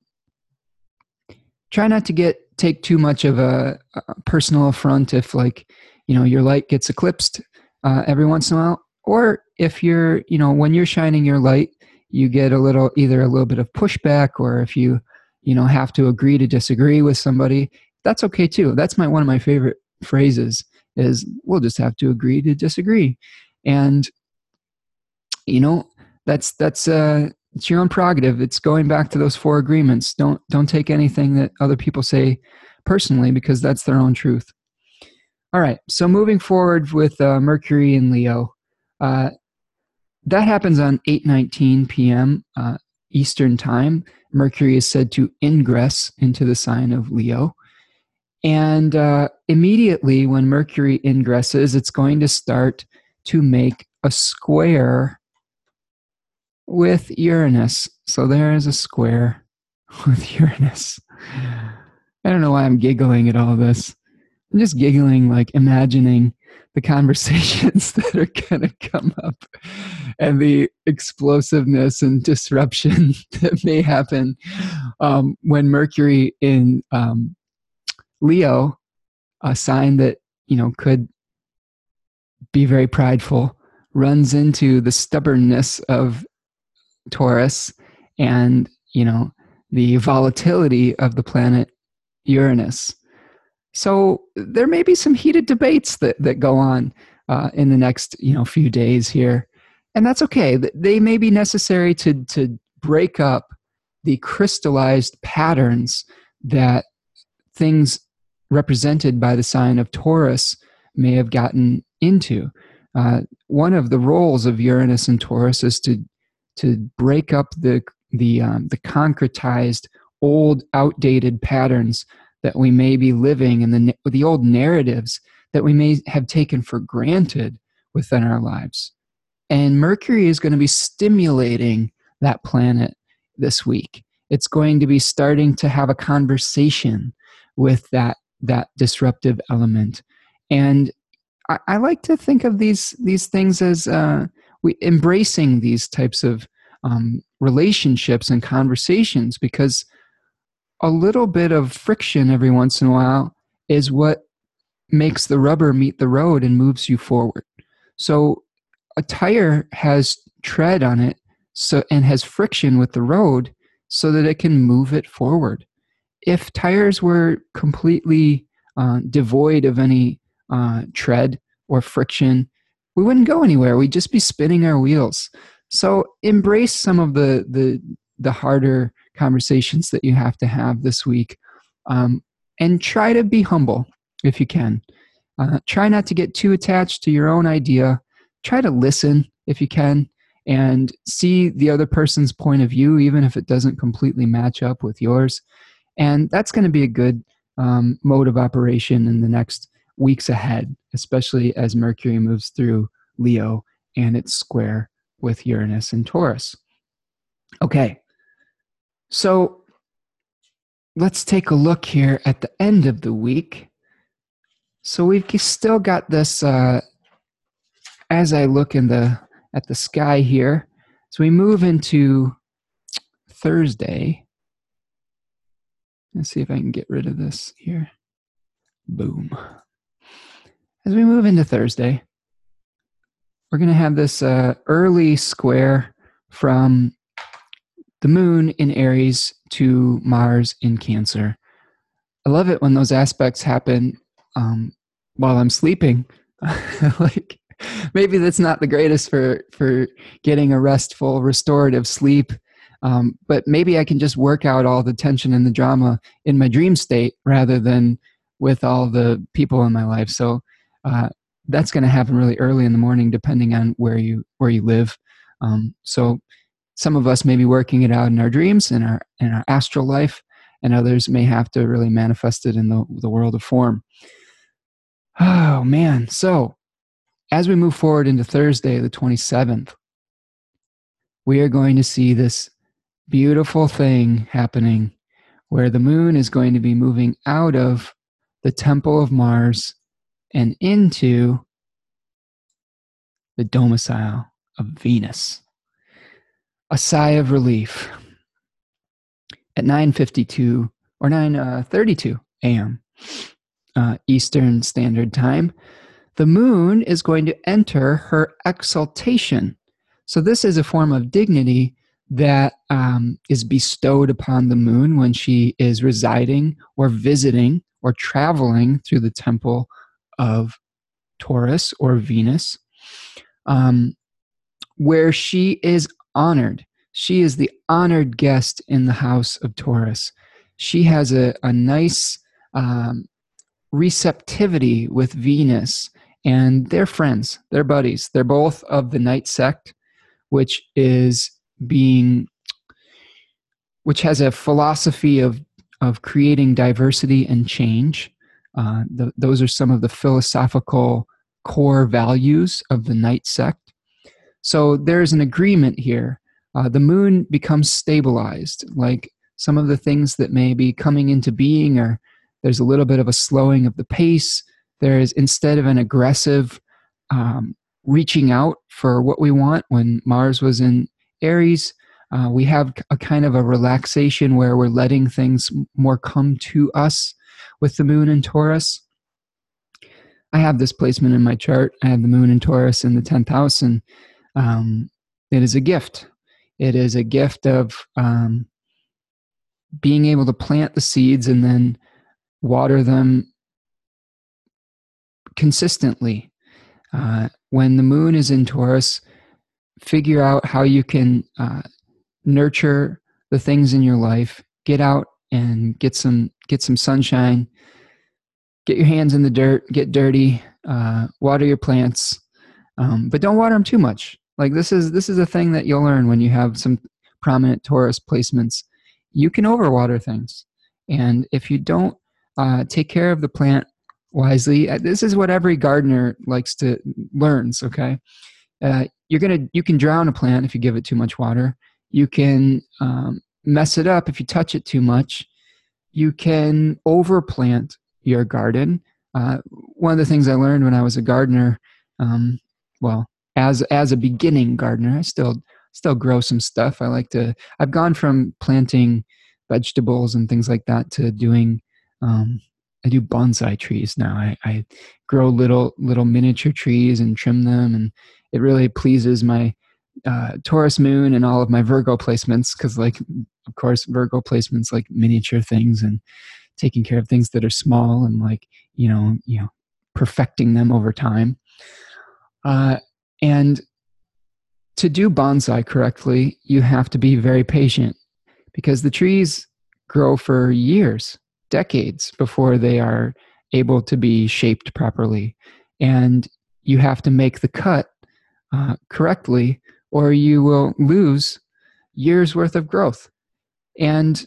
Speaker 1: try not to get take too much of a, a, personal affront if like you know your light gets eclipsed uh, every once in a while. Or if you're you know when you're shining your light you get a little either a little bit of pushback or if you you know have to agree to disagree with somebody that's okay too. That's my one of my favorite phrases is we'll just have to agree to disagree. And you know that's that's uh it's your own prerogative. It's going back to those four agreements. Don't don't take anything that other people say personally because that's their own truth. All right. So moving forward with uh, mercury and leo uh, that happens on 8:19 p.m. Uh, Eastern time. Mercury is said to ingress into the sign of Leo, and uh, immediately when Mercury ingresses, it's going to start to make a square with Uranus. So there is a square (laughs) with Uranus. I don't know why I'm giggling at all this. I'm just giggling, like imagining the conversations (laughs) that are going to come up and the explosiveness and disruption (laughs) that may happen um, when Mercury in um, Leo, a sign that you know could be very prideful, runs into the stubbornness of Taurus and you know the volatility of the planet Uranus. So there may be some heated debates that, that go on uh, in the next you know few days here, and that's okay. They may be necessary to to break up the crystallized patterns that things represented by the sign of Taurus may have gotten into. Uh, one of the roles of Uranus and Taurus is to to break up the the um, the concretized old outdated patterns that we may be living and the, the old narratives that we may have taken for granted within our lives. And Mercury is going to be stimulating that planet this week. It's going to be starting to have a conversation with that, that disruptive element. And I, I like to think of these, these things as uh, we embracing these types of um, relationships and conversations because – a little bit of friction every once in a while is what makes the rubber meet the road and moves you forward. So a tire has tread on it so and has friction with the road so that it can move it forward. If tires were completely uh, devoid of any uh, tread or friction, we wouldn't go anywhere. We'd just be spinning our wheels. So embrace some of the the the harder conversations that you have to have this week, um, and try to be humble if you can. Uh, try not to get too attached to your own idea. Try to listen if you can and see the other person's point of view, even if it doesn't completely match up with yours. And that's going to be a good um, mode of operation in the next weeks ahead, especially as Mercury moves through Leo and it's square with Uranus and Taurus. Okay, so let's take a look here at the end of the week. So we've still got this. Uh, as I look in the at the sky here, so we move into Thursday. Let's see if I can get rid of this here. Boom. As we move into Thursday, we're going to have this uh, early square from the moon in Aries to Mars in Cancer. I love it when those aspects happen um, while I'm sleeping. (laughs) like maybe that's not the greatest for for getting a restful, restorative sleep. Um, but maybe I can just work out all the tension and the drama in my dream state rather than with all the people in my life. So uh, that's going to happen really early in the morning, depending on where you where you live. Um, so some of us may be working it out in our dreams in our in our astral life and others may have to really manifest it in the, the world of form. Oh man. So as we move forward into thursday the 27th we are going to see this beautiful thing happening where the moon is going to be moving out of the temple of mars and into the domicile of venus a sigh of relief at 9.52 or 9.32 uh, a.m uh, eastern standard time. The moon is going to enter her exaltation. So this is a form of dignity that um, is bestowed upon the moon when she is residing or visiting or traveling through the temple of taurus or venus um, where she is honored. She is the honored guest in the house of Taurus. She has a, a nice um, receptivity with Venus, and they're friends, they're buddies. They're both of the night sect, which is being, which has a philosophy of of creating diversity and change. Uh, the, those are some of the philosophical core values of the night sect. So there's an agreement here. Uh, the moon becomes stabilized, like some of the things that may be coming into being, or there's a little bit of a slowing of the pace. There is, instead of an aggressive um, reaching out for what we want when Mars was in Aries, uh, we have a kind of a relaxation where we're letting things more come to us with the moon in Taurus. I have this placement in my chart. I have the moon in Taurus in the 10th house, and um, it is a gift. It is a gift of um, being able to plant the seeds and then water them consistently. Uh, when the moon is in Taurus, figure out how you can uh, nurture the things in your life. Get out and get some get some sunshine. Get your hands in the dirt. Get dirty. Uh, water your plants, um, but don't water them too much. Like this is this is a thing that you'll learn when you have some prominent Taurus placements. You can overwater things, and if you don't uh, take care of the plant wisely, uh, this is what every gardener likes to learns. Okay, uh, you're gonna you can drown a plant if you give it too much water. You can um, mess it up if you touch it too much. You can overplant your garden. Uh, one of the things I learned when I was a gardener, um, well, as as a beginning gardener, I still still grow some stuff. I like to. I've gone from planting vegetables and things like that to doing. Um, I do bonsai trees now. I, I grow little little miniature trees and trim them, and it really pleases my uh, Taurus moon and all of my Virgo placements because, like, of course, Virgo placements like miniature things and taking care of things that are small and like you know you know perfecting them over time. Uh, and to do bonsai correctly, you have to be very patient because the trees grow for years, decades before they are able to be shaped properly. And you have to make the cut uh, correctly, or you will lose years worth of growth. And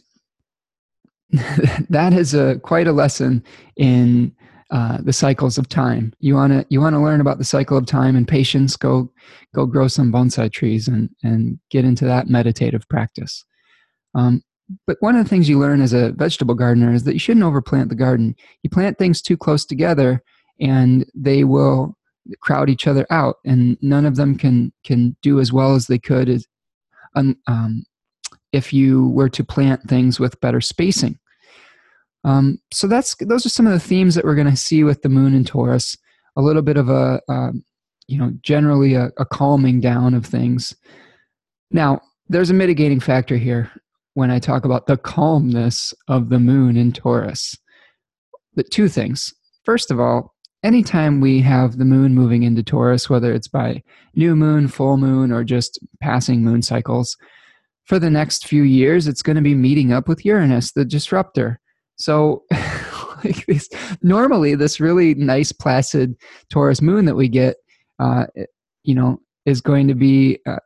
Speaker 1: (laughs) that is a quite a lesson in uh, the cycles of time. You want to you want to learn about the cycle of time and patience. Go go grow some bonsai trees and and get into that meditative practice. Um, but one of the things you learn as a vegetable gardener is that you shouldn't overplant the garden. You plant things too close together, and they will crowd each other out, and none of them can can do as well as they could as, um, if you were to plant things with better spacing. Um, so that's those are some of the themes that we're going to see with the moon in Taurus. A little bit of a um, you know generally a, a calming down of things. Now there's a mitigating factor here when I talk about the calmness of the moon in Taurus. But two things. First of all, anytime we have the moon moving into Taurus, whether it's by new moon, full moon, or just passing moon cycles, for the next few years, it's going to be meeting up with Uranus, the disruptor. So, (laughs) like normally, this really nice, placid Taurus moon that we get, uh, you know, is going to be. Uh,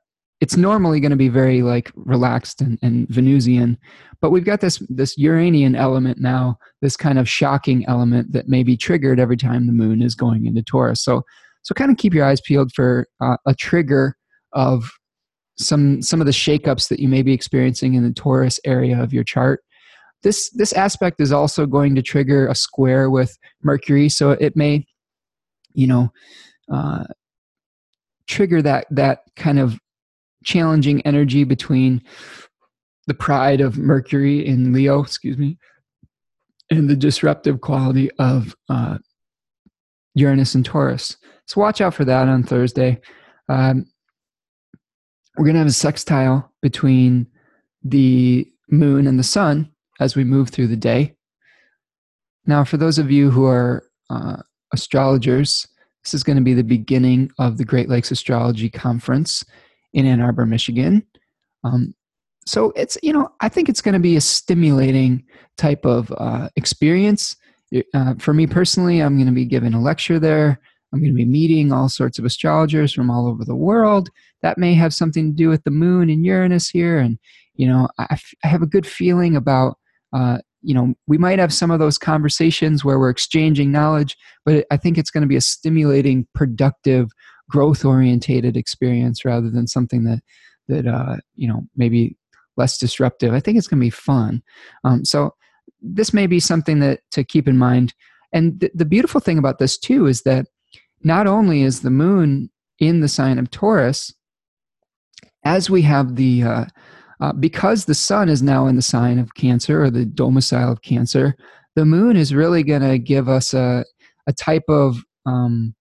Speaker 1: it's normally going to be very like relaxed and, and Venusian, but we've got this this Uranian element now, this kind of shocking element that may be triggered every time the moon is going into Taurus. So, so kind of keep your eyes peeled for uh, a trigger of some some of the shakeups that you may be experiencing in the Taurus area of your chart. This this aspect is also going to trigger a square with Mercury, so it may, you know, uh, trigger that that kind of challenging energy between the pride of Mercury in Leo, excuse me, and the disruptive quality of uh, Uranus and Taurus. So watch out for that on Thursday. Um, we're going to have a sextile between the moon and the sun as we move through the day. Now, for those of you who are uh, astrologers, this is going to be the beginning of the Great Lakes Astrology Conference in Ann Arbor, Michigan. Um, so it's you know I think it's going to be a stimulating type of uh, experience. Uh, for me personally, I'm going to be giving a lecture there. I'm going to be meeting all sorts of astrologers from all over the world. That may have something to do with the moon and Uranus here. And, you know, I, f- I have a good feeling about, uh, you know, we might have some of those conversations where we're exchanging knowledge, but I think it's going to be a stimulating, productive, growth orientated experience rather than something that, that, uh, you know, maybe less disruptive. I think it's going to be fun. Um, so this may be something that to keep in mind. And th- the beautiful thing about this too is that not only is the moon in the sign of Taurus, as we have the, uh, uh, because the sun is now in the sign of Cancer or the domicile of Cancer, the moon is really going to give us a, a type of um,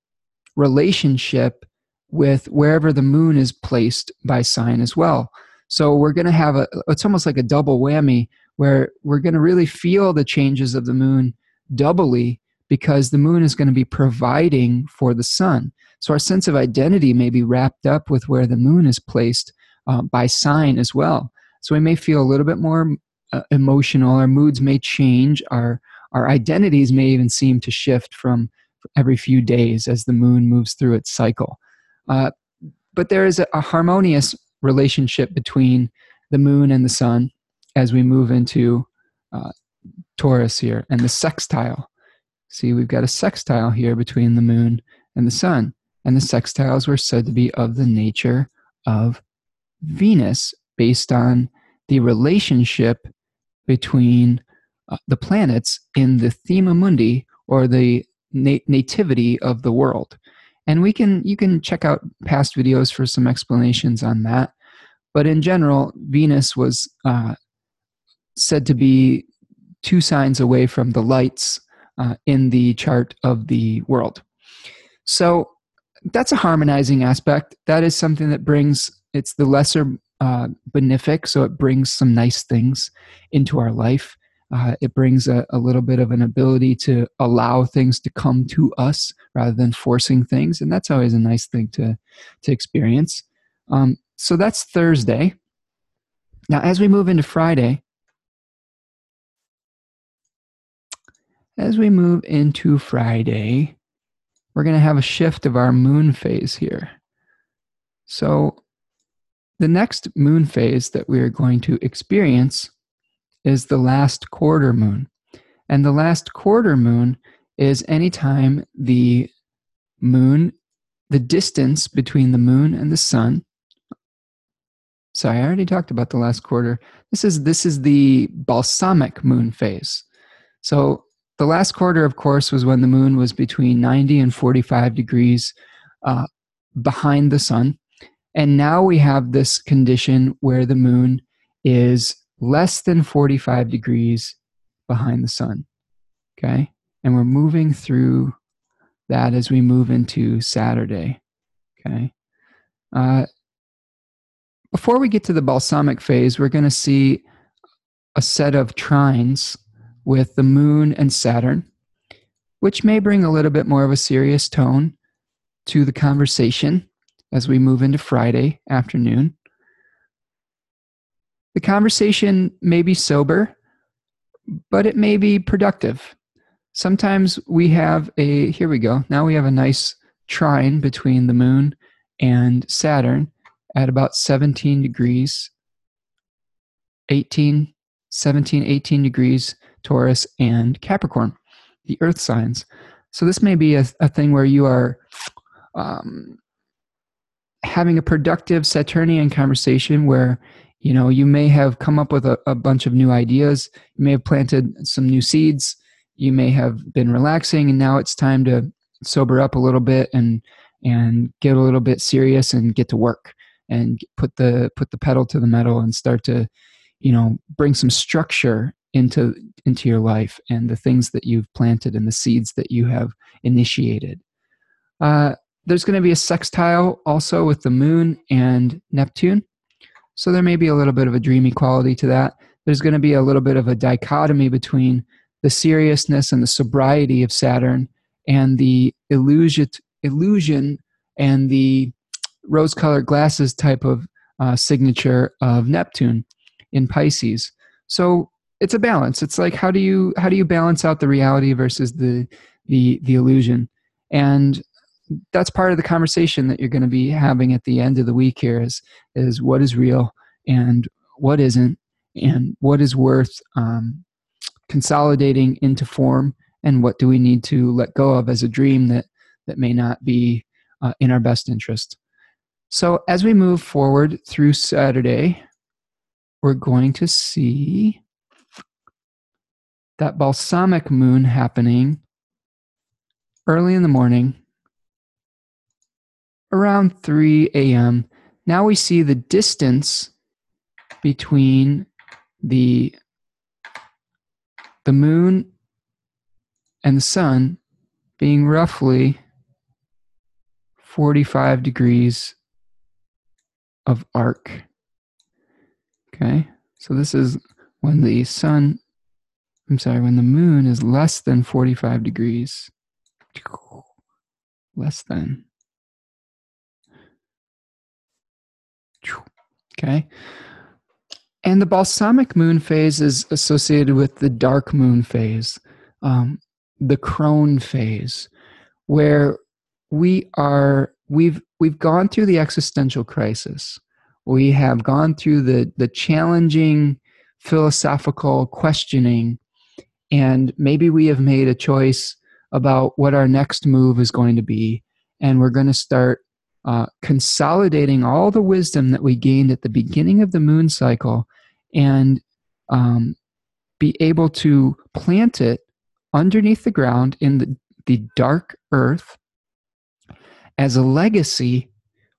Speaker 1: relationship with wherever the moon is placed by sign as well. So we're going to have a, it's almost like a double whammy where we're going to really feel the changes of the moon doubly because the moon is going to be providing for the sun. So our sense of identity may be wrapped up with where the moon is placed uh, by sign as well. So we may feel a little bit more uh, emotional. Our moods may change. Our our identities may even seem to shift from every few days as the moon moves through its cycle. Uh, but there is a, a harmonious relationship between the moon and the sun as we move into uh, Taurus here and the sextile See, we've got a sextile here between the moon and the sun. And the sextiles were said to be of the nature of Venus based on the relationship between uh, the planets in the thema mundi or the nat- nativity of the world. And we can you can check out past videos for some explanations on that. But in general, Venus was uh, said to be two signs away from the lights uh, in the chart of the world. So that's a harmonizing aspect. That is something that brings, it's the lesser uh, benefic, so it brings some nice things into our life. Uh, it brings a, a, little bit of an ability to allow things to come to us rather than forcing things, and that's always a nice thing to to experience. Um, so that's Thursday. Now, as we move into Friday, as we move into Friday, we're going to have a shift of our moon phase here. So, the next moon phase that we are going to experience is the last quarter moon. And the last quarter moon is anytime the moon, the distance between the moon and the sun. Sorry, I already talked about the last quarter. This is this is the balsamic moon phase. So the last quarter, of course, was when the moon was between 90 and 45 degrees uh, behind the sun. And now we have this condition where the moon is less than 45 degrees behind the sun. Okay. And we're moving through that as we move into Saturday. Okay. Uh, before we get to the balsamic phase, we're going to see a set of trines with the moon and Saturn, which may bring a little bit more of a serious tone to the conversation as we move into Friday afternoon. The conversation may be sober, but it may be productive. Sometimes we have a, here we go, now we have a nice trine between the moon and Saturn at about 17 degrees, 18, 17, 18 degrees Taurus and Capricorn, the earth signs. So this may be a, a thing where you are um, having a productive Saturnian conversation where you know you may have come up with a, a bunch of new ideas you may have planted some new seeds you may have been relaxing and now it's time to sober up a little bit and and get a little bit serious and get to work and put the put the pedal to the metal and start to you know bring some structure into into your life and the things that you've planted and the seeds that you have initiated. Uh, there's going to be a sextile also with the moon and neptune so there may be a little bit of a dreamy quality to that. There's going to be a little bit of a dichotomy between the seriousness and the sobriety of Saturn and the illusion, illusion and the rose colored glasses type of uh, signature of Neptune in Pisces. So it's a balance. It's like how do you how do you balance out the reality versus the the the illusion? And that's part of the conversation that you're going to be having at the end of the week here is is what is real and what isn't and what is worth um, consolidating into form and what do we need to let go of as a dream that that may not be uh, in our best interest. So as we move forward through saturday we're going to see that balsamic moon happening early in the morning around 3 a.m. Now we see the distance between the the moon and the sun being roughly 45 degrees of arc. Okay, so this is when the sun, I'm sorry, when the moon is less than 45 degrees. Less than. Okay. And the balsamic moon phase is associated with the dark moon phase, um, the crone phase, where we are we've we've gone through the existential crisis. We have gone through the the challenging philosophical questioning, and maybe we have made a choice about what our next move is going to be, and we're going to start uh, consolidating all the wisdom that we gained at the beginning of the moon cycle and um, be able to plant it underneath the ground in the, the dark earth as a legacy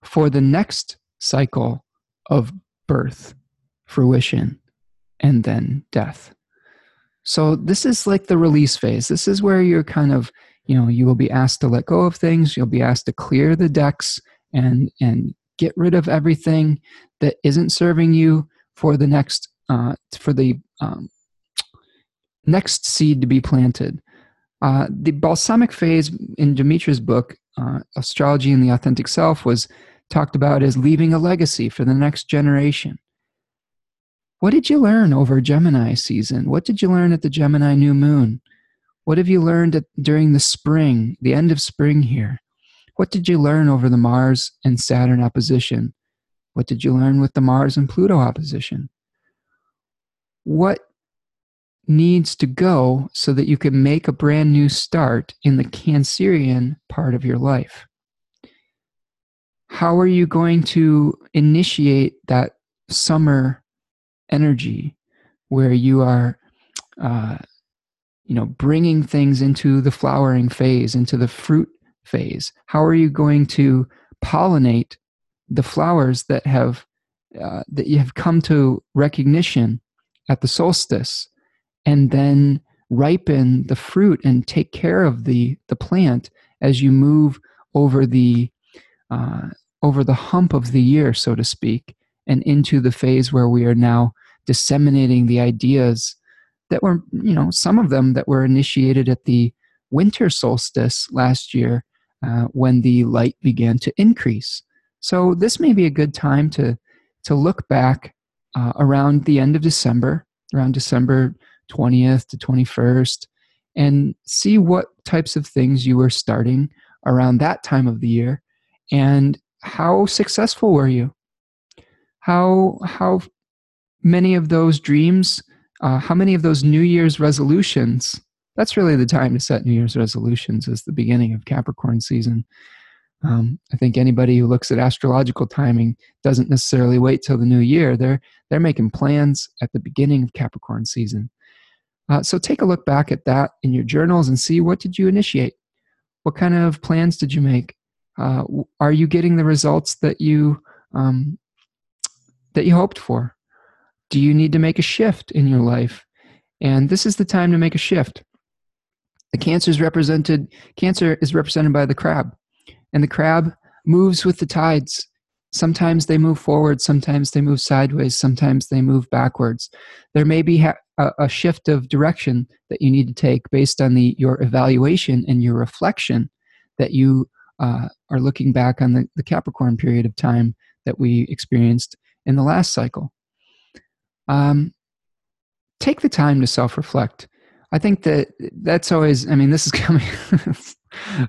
Speaker 1: for the next cycle of birth, fruition, and then death. So, this is like the release phase. This is where you're kind of, you know, you will be asked to let go of things, you'll be asked to clear the decks and and get rid of everything that isn't serving you for the next uh, for the um, next seed to be planted. Uh, the balsamic phase in Demetra's book, uh, Astrology and the Authentic Self, was talked about as leaving a legacy for the next generation. What did you learn over Gemini season? What did you learn at the Gemini new moon? What have you learned at, during the spring, the end of spring here? What did you learn over the Mars and Saturn opposition? What did you learn with the Mars and Pluto opposition? What needs to go so that you can make a brand new start in the Cancerian part of your life? How are you going to initiate that summer energy where you are, uh, you know, bringing things into the flowering phase, into the fruit phase? How are you going to pollinate the flowers that have uh, that you have come to recognition at the solstice, and then ripen the fruit and take care of the the plant as you move over the uh, over the hump of the year, so to speak, and into the phase where we are now disseminating the ideas that were, you know, some of them that were initiated at the winter solstice last year uh, when the light began to increase. So this may be a good time to to look back uh, around the end of December, around December 20th to 21st, and see what types of things you were starting around that time of the year, and how successful were you? How how many of those dreams? Uh, how many of those New Year's resolutions? That's really the time to set New Year's resolutions. Is the beginning of Capricorn season. Um, I think anybody who looks at astrological timing doesn't necessarily wait till the new year. They're they're making plans at the beginning of Capricorn season. Uh, so take a look back at that in your journals and see what did you initiate. What kind of plans did you make? Uh, are you getting the results that you um, that you hoped for? Do you need to make a shift in your life? And this is the time to make a shift. The cancer is represented. Cancer is represented by the crab and the crab moves with the tides. Sometimes they move forward, sometimes they move sideways, sometimes they move backwards. There may be ha- a, shift of direction that you need to take based on the, your evaluation and your reflection that you uh, are looking back on the, the Capricorn period of time that we experienced in the last cycle. Um, take the time to self reflect. I think that that's always, I mean, this is (laughs) coming,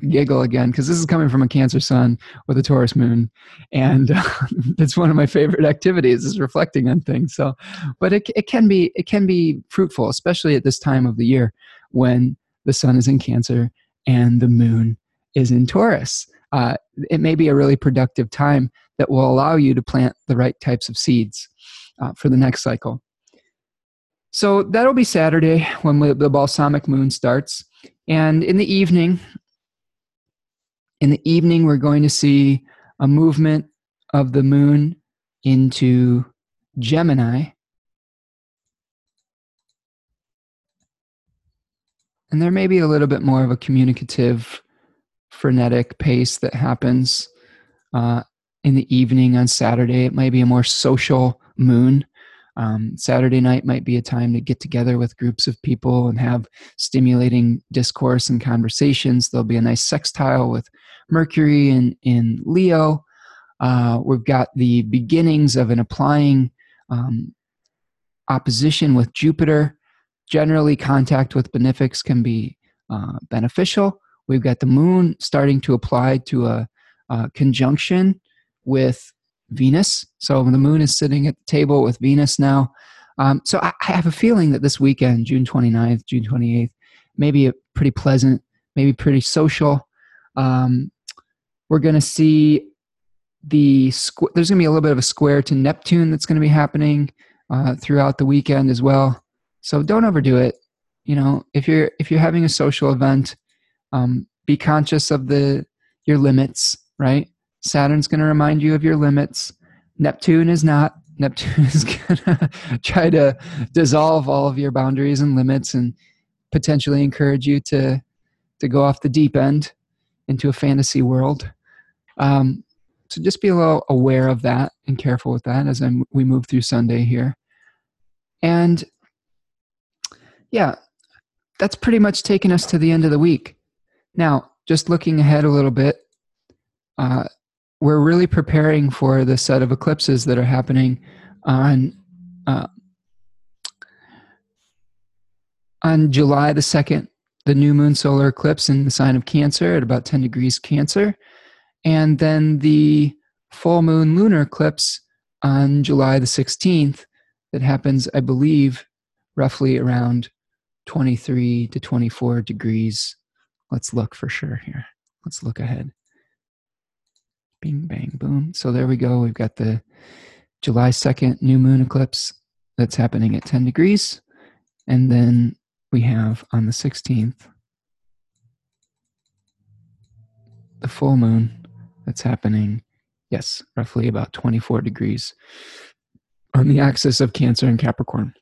Speaker 1: giggle again because this is coming from a Cancer Sun with a Taurus Moon, and uh, (laughs) it's one of my favorite activities is reflecting on things. So, but it it can be it can be fruitful, especially at this time of the year when the Sun is in Cancer and the Moon is in Taurus. Uh, it may be a really productive time that will allow you to plant the right types of seeds uh, for the next cycle. So that'll be Saturday when the balsamic moon starts. And in the evening, in the evening, we're going to see a movement of the moon into Gemini. And there may be a little bit more of a communicative, frenetic pace that happens uh, in the evening on Saturday. It might be a more social moon. Um, Saturday night might be a time to get together with groups of people and have stimulating discourse and conversations. There'll be a nice sextile with Mercury in, in Leo. Uh, we've got the beginnings of an applying um, opposition with Jupiter. Generally, contact with benefics can be uh, beneficial. We've got the moon starting to apply to a, a conjunction with Venus. So the moon is sitting at the table with Venus now. Um, so I, I, have a feeling that this weekend, June 29th, June 28th, maybe a pretty pleasant, maybe pretty social. Um, we're going to see the squ- there's going to be a little bit of a square to Neptune that's going to be happening uh, throughout the weekend as well. So don't overdo it. You know, if you're if you're having a social event, um, be conscious of the your limits. Right, Saturn's going to remind you of your limits. Neptune is not. (laughs) Neptune is going to try to dissolve all of your boundaries and limits and potentially encourage you to to go off the deep end into a fantasy world. Um, so just be a little aware of that and careful with that as I'm, we move through Sunday here. And yeah, that's pretty much taken us to the end of the week. Now, just looking ahead a little bit, uh, we're really preparing for the set of eclipses that are happening on uh, on July the second, the new moon solar eclipse in the sign of Cancer at about ten degrees Cancer, and then the full moon lunar eclipse on July the sixteenth that happens, I believe, roughly around twenty three to twenty four degrees. Let's look for sure here. Let's look ahead. Bing, bang, boom. So there we go. We've got the July 2nd new moon eclipse that's happening at 10 degrees. And then we have on the 16th the full moon that's happening, yes, roughly about 24 degrees on the axis of Cancer and Capricorn.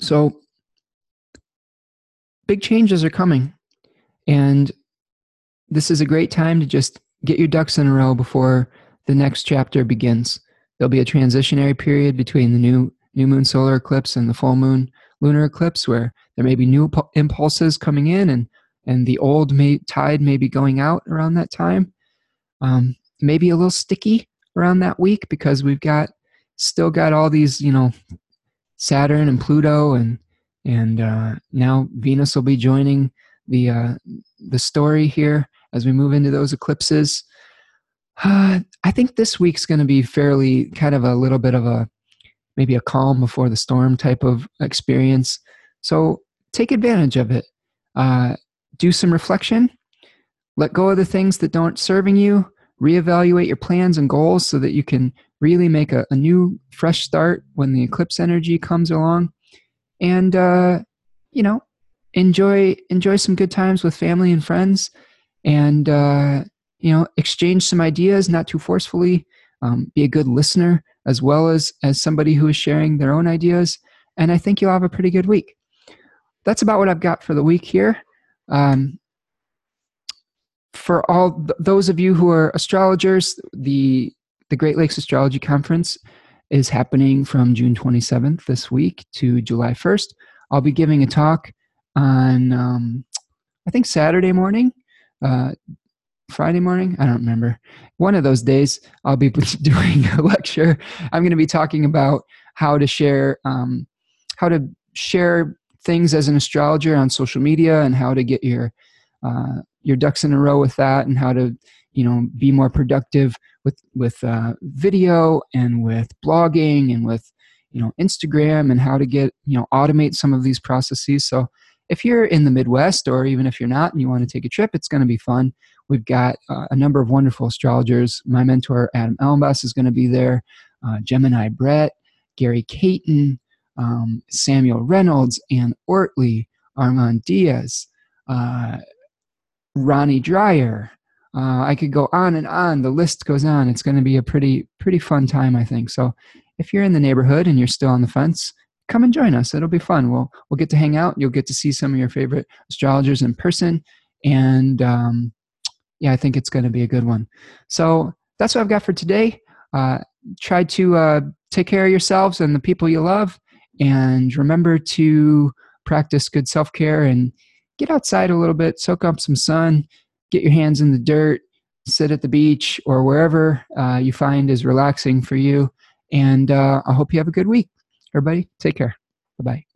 Speaker 1: So big changes are coming. And this is a great time to just get your ducks in a row before the next chapter begins. There'll be a transitionary period between the new new moon solar eclipse and the full moon lunar eclipse where there may be new impulses coming in and and the old may, tide may be going out around that time. Um, maybe a little sticky around that week because we've got still got all these you know Saturn and Pluto and and uh, now Venus will be joining the uh, the story here as we move into those eclipses. Uh, (sighs) I think this week's going to be fairly kind of a little bit of a maybe a calm before the storm type of experience. So take advantage of it. Uh, do some reflection. Let go of the things that don't serving you. Reevaluate your plans and goals so that you can really make a, a new, fresh start when the eclipse energy comes along. And uh, you know, enjoy enjoy some good times with family and friends and uh, you know exchange some ideas not too forcefully um, be a good listener as well as as somebody who is sharing their own ideas and i think you'll have a pretty good week. That's about what i've got for the week here. Um, for all th- those of you who are astrologers the the great lakes astrology conference is happening from june 27th this week to july 1st i'll be giving a talk on um, i think saturday morning uh, Friday morning. I don't remember. One of those days, I'll be (laughs) doing a lecture. I'm going to be talking about how to share, um, how to share things as an astrologer on social media, and how to get your uh, your ducks in a row with that, and how to you know be more productive with with uh, video and with blogging and with you know Instagram, and how to get you know automate some of these processes. So if you're in the Midwest or even if you're not and you want to take a trip, it's going to be fun. We've got uh, a number of wonderful astrologers. My mentor, Adam Elenbaas, is going to be there. Uh, Gemini Brett, Gary Caton, um, Samuel Reynolds, Anne Ortelee, Armand Diaz, uh, Ronnie Dreyer. Uh, I could go on and on. The list goes on. It's going to be a pretty pretty fun time, I think. So, if you're in the neighborhood and you're still on the fence, come and join us. It'll be fun. We'll we'll get to hang out. You'll get to see some of your favorite astrologers in person, and um, yeah, I think it's going to be a good one. So that's what I've got for today. Uh, try to uh, take care of yourselves and the people you love, and remember to practice good self care and get outside a little bit, soak up some sun, get your hands in the dirt, sit at the beach or wherever uh, you find is relaxing for you. And uh, I hope you have a good week. Everybody, take care. Bye bye.